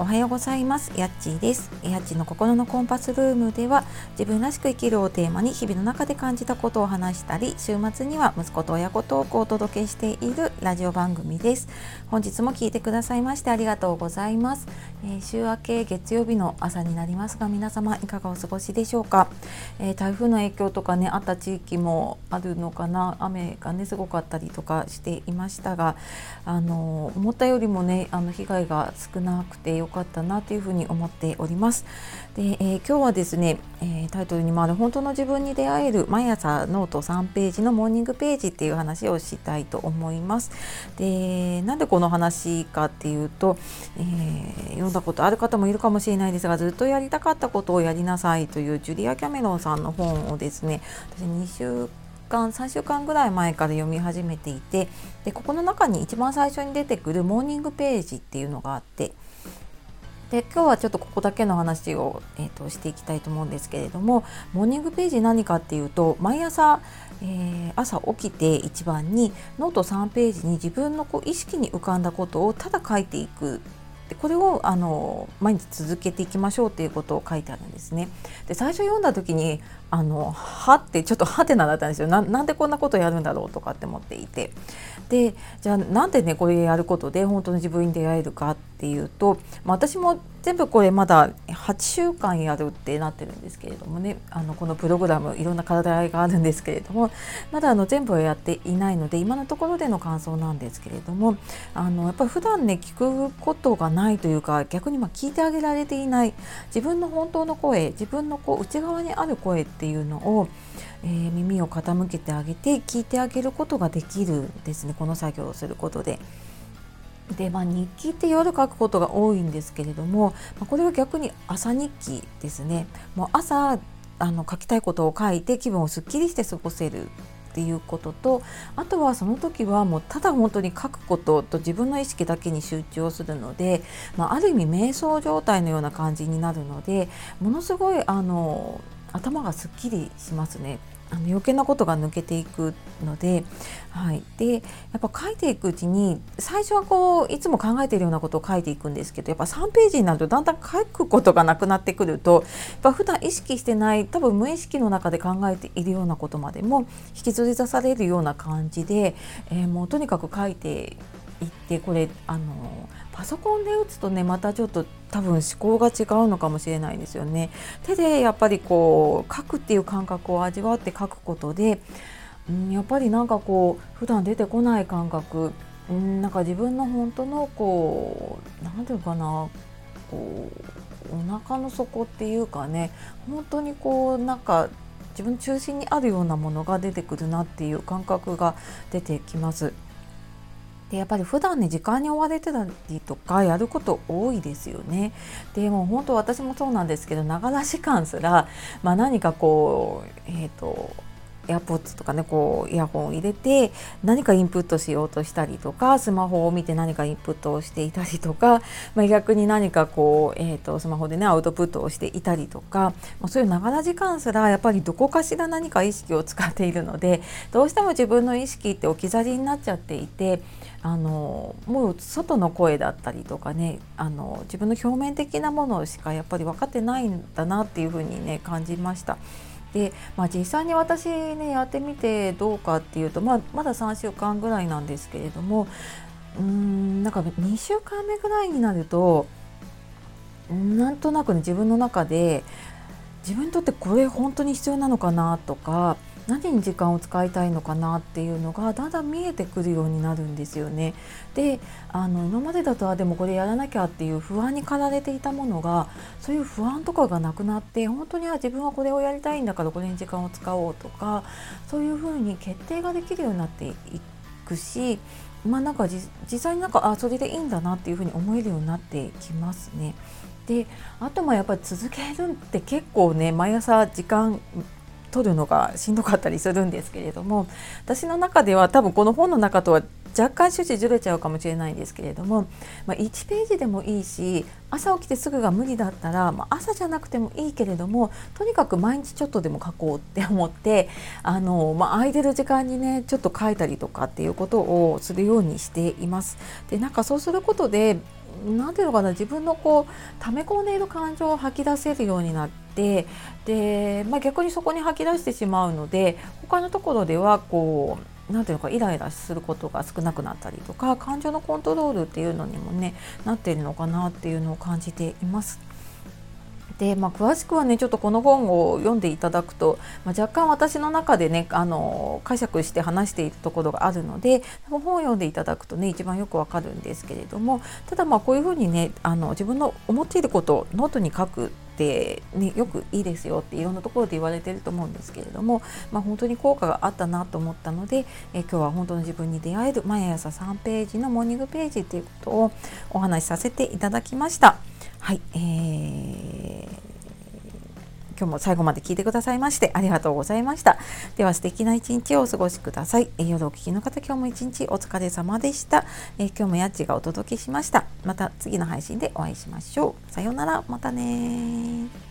おはようございます。やっちーです。やっちの心のコンパスルームでは自分らしく生きるをテーマに日々の中で感じたことを話したり週末には息子と親子トークをお届けしているラジオ番組です。本日も聞いてくださいましてありがとうございます、えー、週明け月曜日の朝になりますが皆様いかがお過ごしでしょうか、えー、台風の影響とかねあった地域もあるのかな？雨がねすごかったりとかしていましたがあの思ったよりもねあの被害が少なくてよかったなというふうに思っております。で、えー、今日はですね、えー、タイトルにもある本当の自分に出会える毎朝ノート3ページのモーニングページっていう話をしたいと思います。で、なんでこの話かっていうと、えー、読んだことある方もいるかもしれないですが、ずっとやりたかったことをやりなさいというジュリア・キャメロンさんの本をですね、私2週間3週間ぐらい前から読み始めていてでここの中に一番最初に出てくるモーニングページっていうのがあってで今日はちょっとここだけの話を、えーと、していきたいと思うんですけれどもモーニングページ何かっていうと毎朝、えー、朝起きて一番にノート3ページに自分のこう意識に浮かんだことをただ書いていくでこれをあの毎日続けていきましょうっていうことを書いてあるんですね。で最初読んだ時にあのはってちょっとはてなだったんですよなんでこんなことやるんだろうとかって思っていてでじゃあなんでねこれやることで本当の自分に出会えるかっていうと、まあ、私も全部これまだ8週間やるってなってるんですけれどもねあのこのプログラムいろんな課題があるんですけれどもまだあの全部はやっていないので今のところでの感想なんですけれどもあのやっぱり普段ね聞くことがないというか逆にま聞いてあげられていない自分の本当の声自分のこう内側にある声っていうのを、えー、耳を傾けてあげて聞いてあげることができるんですねこの作業をすることで。で、まあ、日記って夜書くことが多いんですけれども、まあ、これは逆に朝日記ですねもう朝あの書きたいことを書いて気分をすっきりして過ごせるっていうこととあとはその時はもうただ本当に書くことと自分の意識だけに集中をするので、まあ、ある意味瞑想状態のような感じになるのでものすごいあの頭がすっきりしますね。あの余計なことが抜けていくので,、はい、でやっぱ書いていくうちに最初はこういつも考えているようなことを書いていくんですけどやっぱ3ページになるとだんだん書くことがなくなってくるとやっぱ普段意識してない多分無意識の中で考えているようなことまでも引きずり出されるような感じで、えー、もうとにかく書いていってこれあのパソコンで打つとねまたちょっと多分思考が違うのかもしれないですよね。手でやっぱりこう書くっていう感覚を味わって書くことで、うん、やっぱりなんかこう普段出てこない感覚、うん、なんか自分の本当のこう何て言うかなこうお腹の底っていうかね本当にこうなんか自分中心にあるようなものが出てくるなっていう感覚が出てきます。でやっぱり普段ね時間に追われてたりとかやること多いですよね。でも本当私もそうなんですけどながら時間すら、まあ、何かこうえっ、ー、とエアポッツとかねこうイヤホンを入れて何かインプットしようとしたりとかスマホを見て何かインプットをしていたりとか、まあ、逆に何かこう、えーと、スマホでねアウトプットをしていたりとか、まあ、そういうながら時間すらやっぱりどこかしら何か意識を使っているのでどうしても自分の意識って置き去りになっちゃっていてあのもう外の声だったりとかねあの自分の表面的なものしかやっぱり分かってないんだなっていうふうにね感じました。で、まあ、実際に私ねやってみてどうかっていうと、まあ、まだ3週間ぐらいなんですけれどもうんなんか2週間目ぐらいになるとなんとなくね自分の中で自分にとってこれ本当に必要なのかなとか何に時間を使いたいのかなっていうのがだんだん見えてくるようになるんですよね。であの今までだとはでもこれやらなきゃっていう不安に駆られていたものがそういう不安とかがなくなって本当には自分はこれをやりたいんだからこれに時間を使おうとかそういうふうに決定ができるようになっていくしまあなんか実際になんかあそれでいいんだなっていうふうに思えるようになってきますね。であともやっぱり続けるって結構ね毎朝時間取るのがしんどかったりするんですけれども私の中では多分この本の中とは若干趣旨ずれちゃうかもしれないんですけれども、まあ、1ページでもいいし朝起きてすぐが無理だったら、まあ、朝じゃなくてもいいけれどもとにかく毎日ちょっとでも書こうって思ってあの、まあ、空いてる時間にねちょっと書いたりとかっていうことをするようにしています。でなんかそうすることで何ていうのかな自分のこう溜め込んでいる感情を吐き出せるようになってで、まあ、逆にそこに吐き出してしまうので他のところではこう何ていうかイライラすることが少なくなったりとか感情のコントロールっていうのにもねなっているのかなっていうのを感じています。で、まあ、詳しくはねちょっとこの本を読んでいただくと、まあ、若干私の中でねあの解釈して話しているところがあるので本を読んでいただくとね一番よくわかるんですけれどもただまあこういうふうにねあの自分の思っていることをノートに書くっね、よくいいですよっていろんなところで言われてると思うんですけれども、まあ、本当に効果があったなと思ったので、え今日は本当の自分に出会える毎朝3ページのモーニングページっていうことをお話しさせていただきました。はい、えー、今日も最後まで聞いてくださいましてありがとうございました。では素敵な一日をお過ごしください。え夜お聞きの方、今日も一日お疲れ様でした。え今日もやっちがお届けしました。また次の配信でお会いしましょう。さようなら、またね